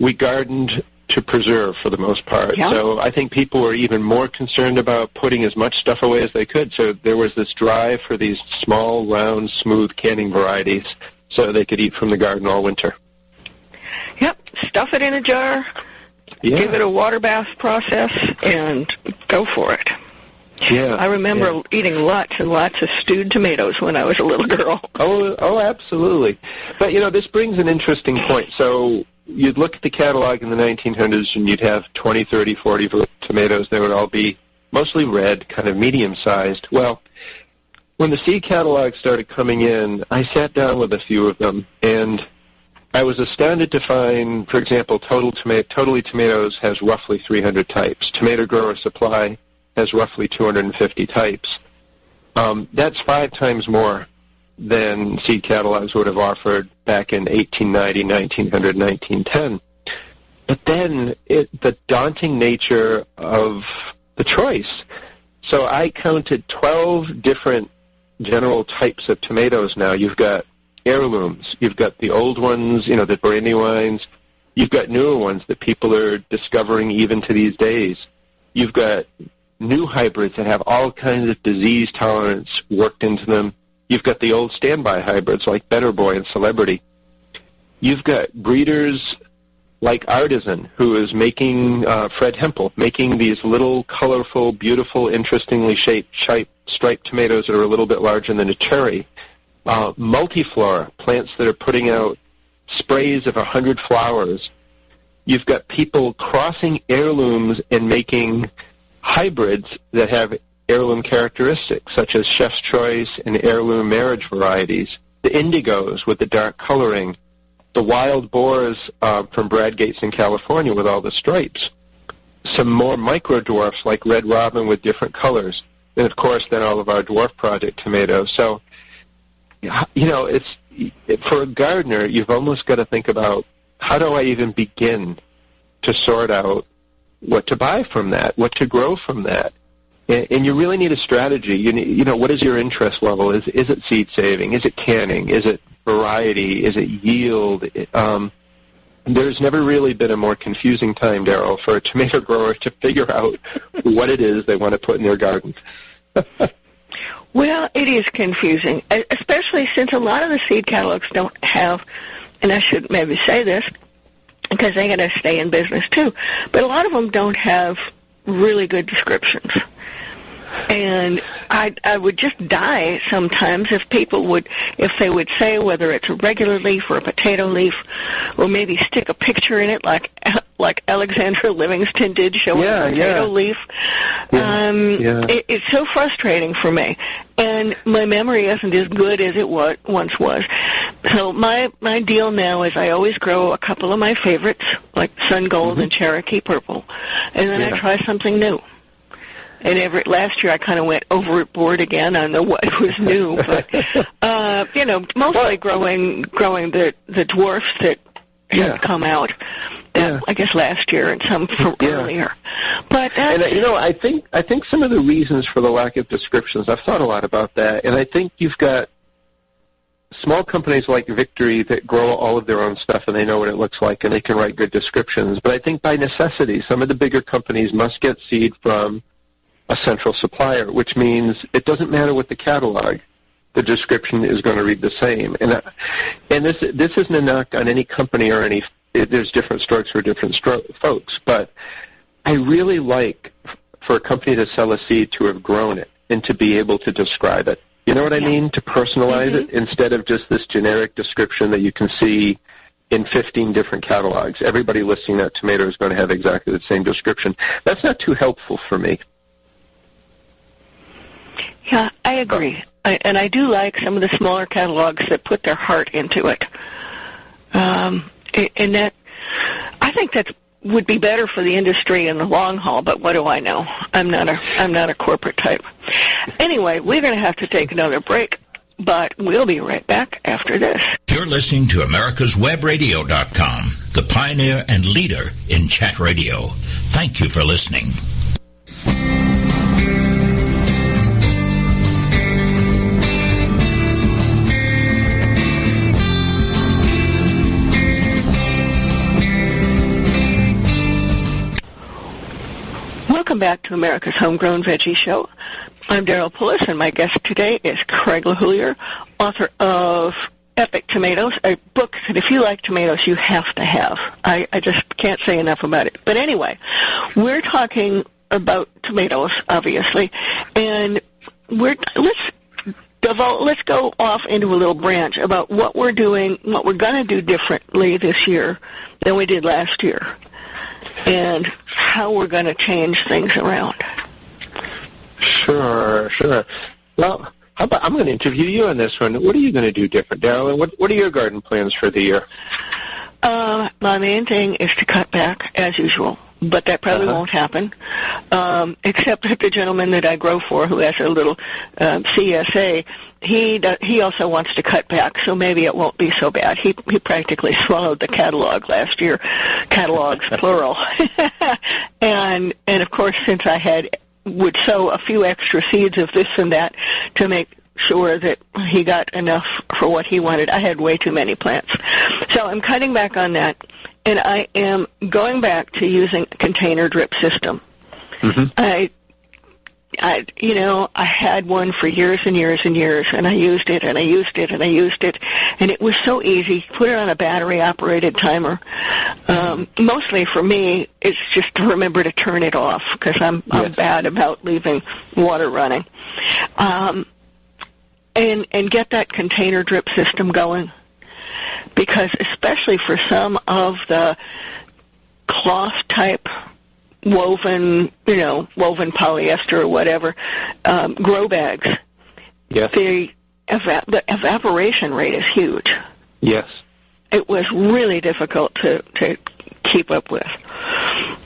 we gardened to preserve for the most part. Yeah. So I think people were even more concerned about putting as much stuff away as they could. So there was this drive for these small, round, smooth canning varieties so they could eat from the garden all winter. Yep, stuff it in a jar, Yeah. give it a water bath process, and go for it. yeah. I remember yeah. eating lots and lots of stewed tomatoes when I was a little girl. Oh, oh, absolutely. But you know, this brings an interesting point. So you'd look at the catalog in the 1900s, and you'd have 20, 30, 40 var- tomatoes. They would all be mostly red, kind of medium-sized. Well, when the seed catalog started coming in, I sat down with a few of them, and I was astounded to find, for example, Total Toma- Totally Tomatoes has roughly 300 types. Tomato Grower Supply has roughly 250 types. Um, that's five times more than seed catalogs would have offered back in 1890, 1900, 1910. But then it, the daunting nature of the choice. So I counted 12 different general types of tomatoes now. You've got heirlooms. You've got the old ones, you know, the brandywines. You've got newer ones that people are discovering even to these days. You've got new hybrids that have all kinds of disease tolerance worked into them. You've got the old standby hybrids like Better Boy and Celebrity. You've got breeders like Artisan, who is making uh, Fred Hempel, making these little, colorful, beautiful, interestingly shaped, striped tomatoes that are a little bit larger than a cherry. Uh, multiflora, plants that are putting out sprays of a hundred flowers. You've got people crossing heirlooms and making hybrids that have heirloom characteristics, such as Chef's Choice and heirloom marriage varieties. The indigos with the dark coloring. The wild boars uh, from Brad Gates in California with all the stripes. Some more micro dwarfs like Red Robin with different colors. And of course, then all of our dwarf project tomatoes. So, you know, it's for a gardener, you've almost got to think about how do I even begin to sort out what to buy from that, what to grow from that. And, and you really need a strategy. You, need, you know, what is your interest level? Is, is it seed saving? Is it canning? Is it variety? Is it yield? Um, there's never really been a more confusing time, Daryl, for a tomato grower to figure out what it is they want to put in their garden. Well, it is confusing, especially since a lot of the seed catalogs don't have, and I should maybe say this, because they got to stay in business too, but a lot of them don't have really good descriptions. And I I would just die sometimes if people would if they would say whether it's a regular leaf or a potato leaf, or maybe stick a picture in it like like Alexander Livingston did showing Yeah, a potato yeah. leaf. Yeah, Um, yeah. It, it's so frustrating for me, and my memory isn't as good as it was once was. So my my deal now is I always grow a couple of my favorites, like Sun Gold and Cherokee Purple, and then Mm-hmm. I try something new. And every last year I kind of went overboard again on the what was new, but uh, you know, mostly growing growing the the dwarfs that had come out. Uh, Yeah. I guess last year and some from Yeah. earlier. But And uh, uh, you know, I think I think some of the reasons for the lack of descriptions. I've thought a lot about that, and I think you've got small companies like Victory that grow all of their own stuff, and they know what it looks like, and they can write good descriptions. But I think by necessity, some of the bigger companies must get seed from a central supplier, which means it doesn't matter what the catalog. The description is going to read the same, and uh, and this this isn't a knock on any company or any. There's different strokes for different stro- folks, but I really like for a company to sell a seed to have grown it and to be able to describe it. You know what I mean? To personalize it instead of just this generic description that you can see in 15 different catalogs. Everybody listing that tomato is going to have exactly the same description. That's not too helpful for me. Yeah, I agree. I, and I do like some of the smaller catalogs that put their heart into it. Um, and that, I think that would be better for the industry in the long haul, but what do I know? I'm not a, I'm not a corporate type. Anyway, we're going to have to take another break, but we'll be right back after this. You're listening to America'sWebRadio.com, the pioneer and leader in chat radio. Thank you for listening. Welcome back to America's Homegrown Veggie Show. I'm Daryl Pullis, and my guest today is Craig LeHoullier, author of Epic Tomatoes, a book that if you like tomatoes, you have to have. I, I just can't say enough about it. But anyway, we're talking about tomatoes, obviously, and we're let's develop, let's go off into a little branch about what we're doing, what we're going to do differently this year than we did last year and how we're going to change things around. Sure, sure. Well, how about I'm going to interview you on this one. What are you going to do different, Daryl? What What are your garden plans for the year? Uh, my main thing is to cut back as usual but that probably uh-huh. won't happen. Um, except that the gentleman that I grow for, who has a little um, CSA, he does, he also wants to cut back, so maybe it won't be so bad. He he practically swallowed the catalog last year, catalogs plural, and and of course since I had would sow a few extra seeds of this and that to make sure that he got enough for what he wanted. I had way too many plants. So I'm cutting back on that and I am going back to using a container drip system. Mm-hmm. I, I, you know, I had one for years and years and years, and I used it, and I used it, and I used it, and it was so easy. Put it on a battery-operated timer. Um, mostly for me, it's just to remember to turn it off because I'm yes. I'm bad about leaving water running. Um, and and get that container drip system going because especially for some of the cloth type woven, you know, woven polyester or whatever, um, grow bags, yes. the, eva- the evaporation rate is huge. Yes. It was really difficult to, to keep up with.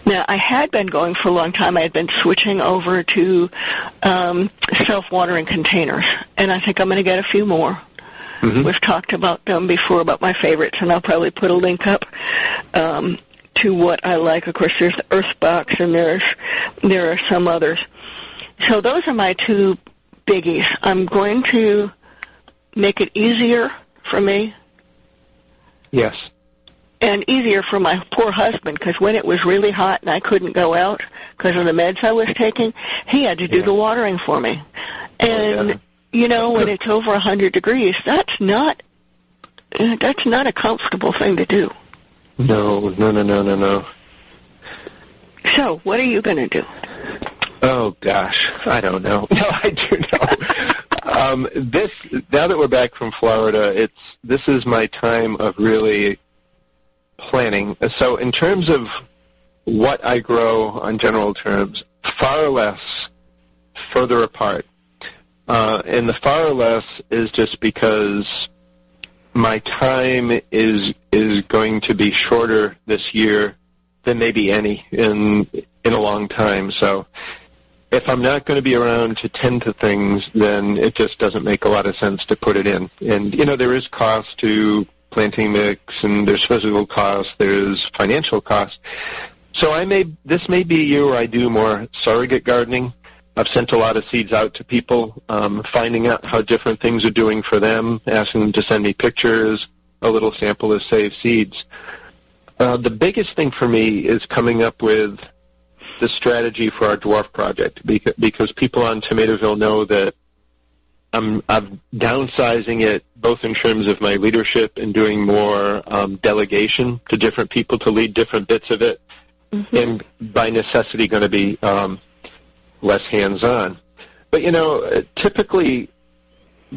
Now, I had been going for a long time. I had been switching over to um, self-watering containers, and I think I'm going to get a few more. Mm-hmm. We've talked about them before about my favorites, and I'll probably put a link up um, to what I like. Of course, there's the Earthbox, and there's there are some others. So those are my two biggies. I'm going to make it easier for me. Yes. And easier for my poor husband because when it was really hot and I couldn't go out because of the meds I was taking, he had to do yeah. the watering for me. And oh, yeah you know, when it's over a 100 degrees, that's not that's not a comfortable thing to do. No, no, no, no, no, no. So, what are you going to do? Oh gosh, I don't know. No, I do know. um, this now that we're back from Florida, it's this is my time of really planning. So, in terms of what I grow on general terms, far less further apart uh, and the far less is just because my time is is going to be shorter this year than maybe any in in a long time. So if I'm not going to be around to tend to things, then it just doesn't make a lot of sense to put it in. And you know, there is cost to planting mix, and there's physical cost, there's financial cost. So I may this may be a year where I do more surrogate gardening I've sent a lot of seeds out to people, um, finding out how different things are doing for them, asking them to send me pictures, a little sample of saved seeds. Uh, the biggest thing for me is coming up with the strategy for our dwarf project because, because people on Tomatoville know that I'm, I'm downsizing it both in terms of my leadership and doing more um, delegation to different people to lead different bits of it, mm-hmm. and by necessity going to be um, less hands-on. But you know, typically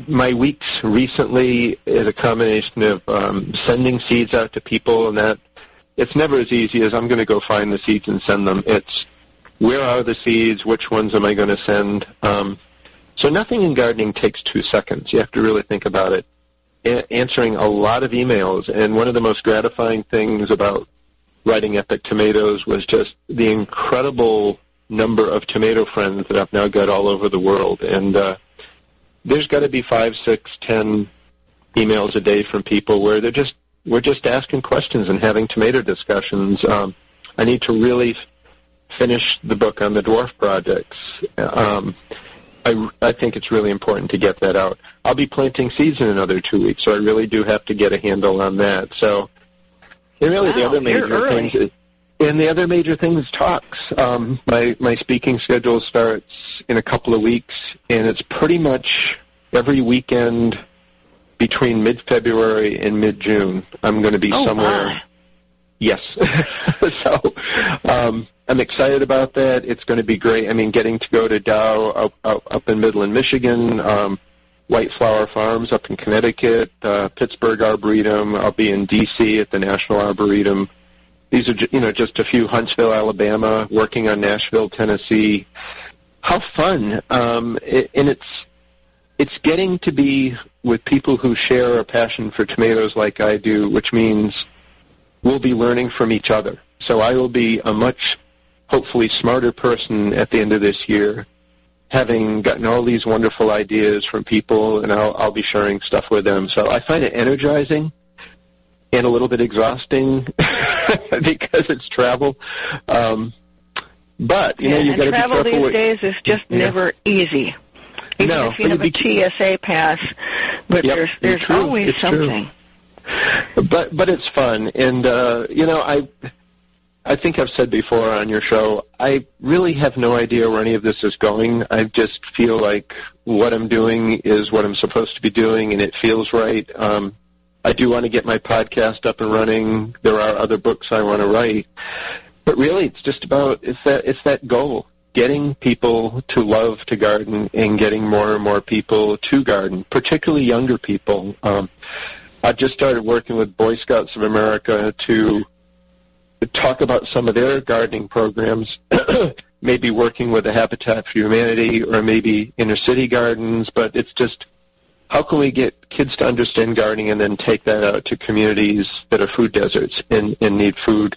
my weeks recently is a combination of um, sending seeds out to people, and that it's never as easy as I'm going to go find the seeds and send them. It's where are the seeds? Which ones am I going to send? Um, so nothing in gardening takes two seconds. You have to really think about it. A- answering a lot of emails, and one of the most gratifying things about writing Epic Tomatoes was just the incredible number of tomato friends that I've now got all over the world. And uh, there's got to be five, six, ten emails a day from people where they're just we're just asking questions and having tomato discussions. Um, I need to really finish the book on the dwarf projects. Um, I, I think it's really important to get that out. I'll be planting seeds in another two weeks, so I really do have to get a handle on that. So, and really, wow, the other major things is and the other major thing is talks. Um, my my speaking schedule starts in a couple of weeks, and it's pretty much every weekend between mid February and mid June. I'm going to be oh, somewhere. My. Yes, so um, I'm excited about that. It's going to be great. I mean, getting to go to Dow up, up, up in Midland, Michigan. Um, White Flower Farms up in Connecticut, uh, Pittsburgh Arboretum. I'll be in D.C. at the National Arboretum. These are, you know, just a few. Huntsville, Alabama, working on Nashville, Tennessee. How fun! Um, it, and it's it's getting to be with people who share a passion for tomatoes like I do, which means we'll be learning from each other. So I will be a much, hopefully, smarter person at the end of this year having gotten all these wonderful ideas from people, and I'll, I'll be sharing stuff with them. So I find it energizing and a little bit exhausting because it's travel. Um, but you yeah, know, you've got to be travel careful. these what, days is just yeah. never easy. Even no, if you have a TSA pass, but yep, there's there's true. always something. True. But but it's fun, and uh, you know I I think I've said before on your show, I really have no idea where any of this is going. I just feel like what I'm doing is what I'm supposed to be doing, and it feels right. Um, I do want to get my podcast up and running. There are other books I want to write, but really, it's just about it's that it's that goal: getting people to love to garden and getting more and more people to garden, particularly younger people. Um, I've just started working with Boy Scouts of America to talk about some of their gardening programs, maybe working with the Habitat for Humanity or maybe inner city gardens, but it's just how can we get kids to understand gardening and then take that out to communities that are food deserts and, and need food,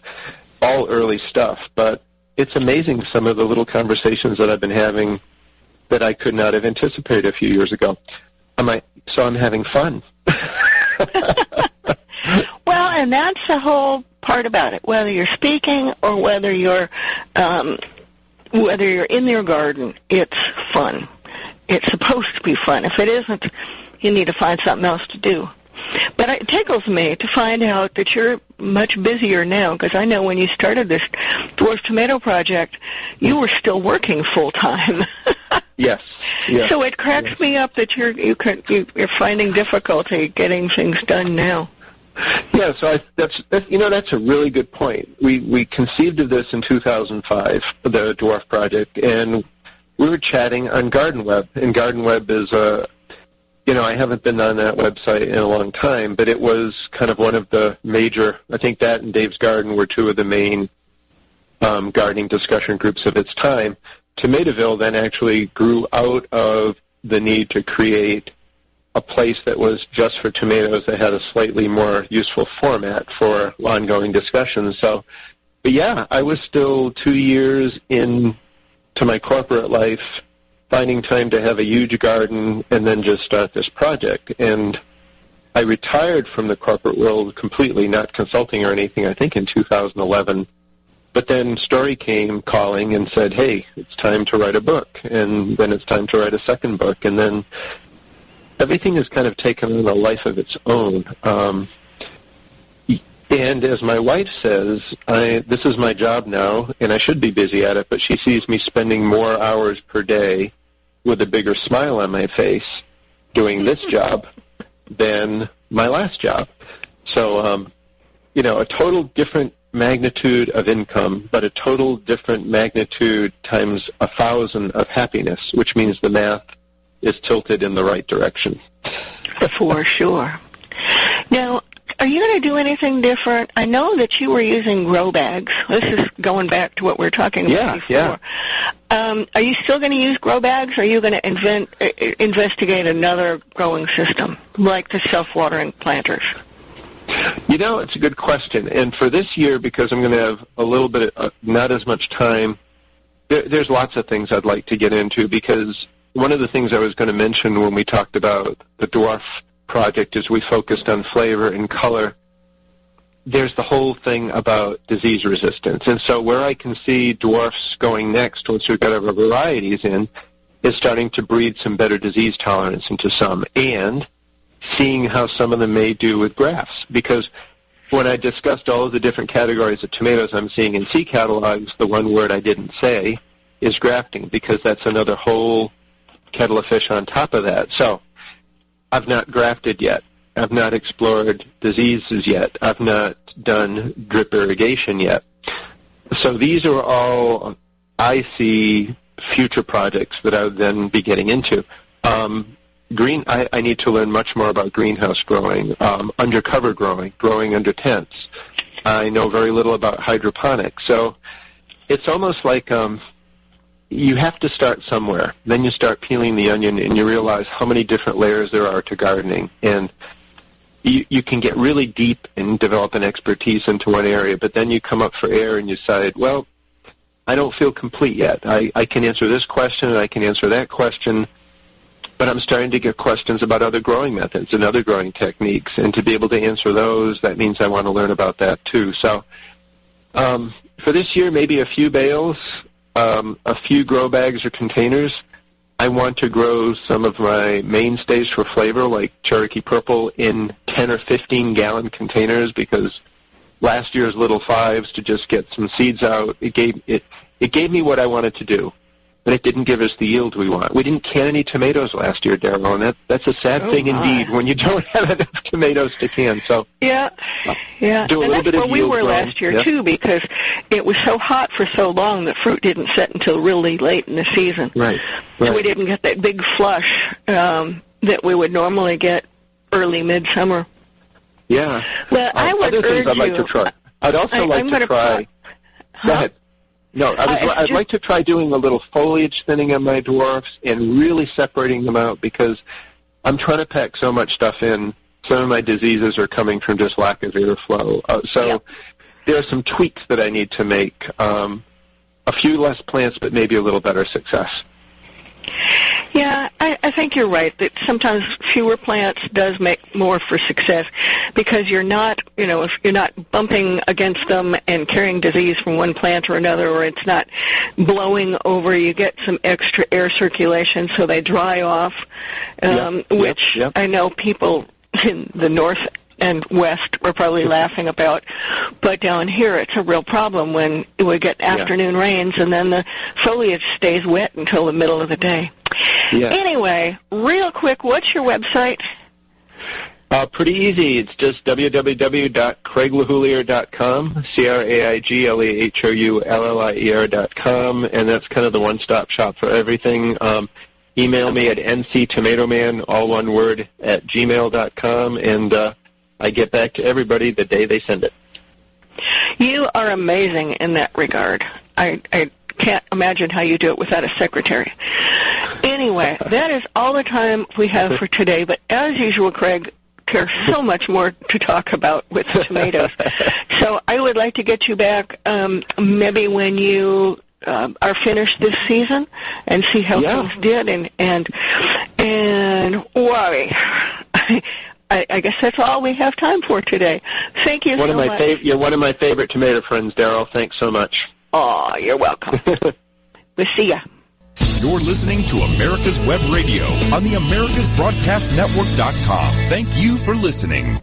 all early stuff. But it's amazing some of the little conversations that I've been having that I could not have anticipated a few years ago. Am I, so I'm having fun. well, and that's the whole part about it. Whether you're speaking or whether you're um, whether you're in your garden, it's fun. It's supposed to be fun. If it isn't, you need to find something else to do. But it tickles me to find out that you're much busier now because I know when you started this dwarf tomato project, you were still working full time. yes, yes. So it cracks yes. me up that you're you can, you, you're finding difficulty getting things done now. Yeah, so I, that's, that's you know that's a really good point. We we conceived of this in 2005, the dwarf project, and we were chatting on Garden Web, and Garden Web is a you know, I haven't been on that website in a long time, but it was kind of one of the major, I think that and Dave's Garden were two of the main um, gardening discussion groups of its time. Tomatoville then actually grew out of the need to create a place that was just for tomatoes that had a slightly more useful format for ongoing discussions. So, but yeah, I was still two years in to my corporate life finding time to have a huge garden and then just start this project. And I retired from the corporate world completely, not consulting or anything, I think in 2011. But then Storey came calling and said, hey, it's time to write a book. And then it's time to write a second book. And then everything has kind of taken on a life of its own. Um, and as my wife says, I, this is my job now, and I should be busy at it, but she sees me spending more hours per day with a bigger smile on my face doing this job than my last job. So, um, you know, a total different magnitude of income, but a total different magnitude times a thousand of happiness, which means the math is tilted in the right direction. For sure. Now, are you going to do anything different? I know that you were using grow bags. This is going back to what we were talking about yeah, before. Yeah. Um, are you still going to use grow bags, or are you going to invent, uh, investigate another growing system like the self-watering planters? You know, it's a good question. And for this year, because I'm going to have a little bit, of, uh, not as much time, there, there's lots of things I'd like to get into because one of the things I was going to mention when we talked about the dwarf project is we focused on flavor and color. There's the whole thing about disease resistance. And so where I can see dwarfs going next once we've got our varieties in is starting to breed some better disease tolerance into some and seeing how some of them may do with grafts. Because when I discussed all of the different categories of tomatoes I'm seeing in seed catalogs, the one word I didn't say is grafting because that's another whole kettle of fish on top of that. So I've not grafted yet. I've not explored diseases yet. I've not done drip irrigation yet. So these are all I see future projects that I would then be getting into. Um, green, I, I, need to learn much more about greenhouse growing, um, undercover growing, growing under tents. I know very little about hydroponics. So it's almost like um, you have to start somewhere. Then you start peeling the onion and you realize how many different layers there are to gardening. And you, you can get really deep and develop an expertise into one area, but then you come up for air and you decide, well, I don't feel complete yet. I, I can answer this question and I can answer that question, but I'm starting to get questions about other growing methods and other growing techniques, and to be able to answer those, that means I want to learn about that too. So um, for this year, maybe a few bales, um, a few grow bags or containers. I want to grow some of my mainstays for flavor, like Cherokee Purple, in 10 or 15 gallon containers because last year's little fives to just get some seeds out, it gave it it gave me what I wanted to do but it didn't give us the yield we want. We didn't can any tomatoes last year, Daryl, and that, that's a sad oh thing my. indeed when you don't have enough tomatoes to can. So yeah, yeah, do a and little that's bit where of we were growing. last year Yeah. too, because it was so hot for so long that fruit didn't set until really late in the season. Right, So we didn't get that big flush um, that we would normally get early midsummer. Yeah. Well, I would other things urge I'd like you- to try. I'd also I- like I'm to try. pro- Go ahead. No, I was, I- I'd just- like to try doing a little foliage thinning on my dwarfs and really separating them out because I'm trying to pack so much stuff in. Some of my diseases are coming from just lack of airflow. Uh, so Yep. there are some tweaks that I need to make. Um, a few less plants, but maybe a little better success. Yeah, I, I think you're right that sometimes fewer plants does make more for success because you're not, you know, if you're not bumping against them and carrying disease from one plant or another or it's not blowing over, you get some extra air circulation so they dry off, um, Yep, yep, which yep. I know people in the north and west were probably laughing about, but down here it's a real problem when we get afternoon rains and then the foliage stays wet until the middle of the day. Yeah. Anyway, real quick, what's your website? Uh, pretty easy. It's just www.craiglehoullier.com, C-R-A-I-G-L-A-H-O-U-L-L-I-E-R dot com, and that's kind of the one-stop shop for everything. Um, email me at nctomatoman, all one word, at gmail dot com, and uh, I get back to everybody the day they send it. You are amazing in that regard. I, I can't imagine how you do it without a secretary. Anyway, that is all the time we have for today, but as usual, Craig, there's so much more to talk about with tomatoes. so I would like to get you back um, maybe when you um, are finished this season and see how Yeah. things did and and and why. I, I guess that's all we have time for today. Thank you One so of my much. fav- you're one of my favorite tomato friends, Daryl. Thanks so much. Oh, you're welcome. we'll see ya. You're listening to America's Web Radio on the AmericasBroadcastNetwork.com. Thank you for listening.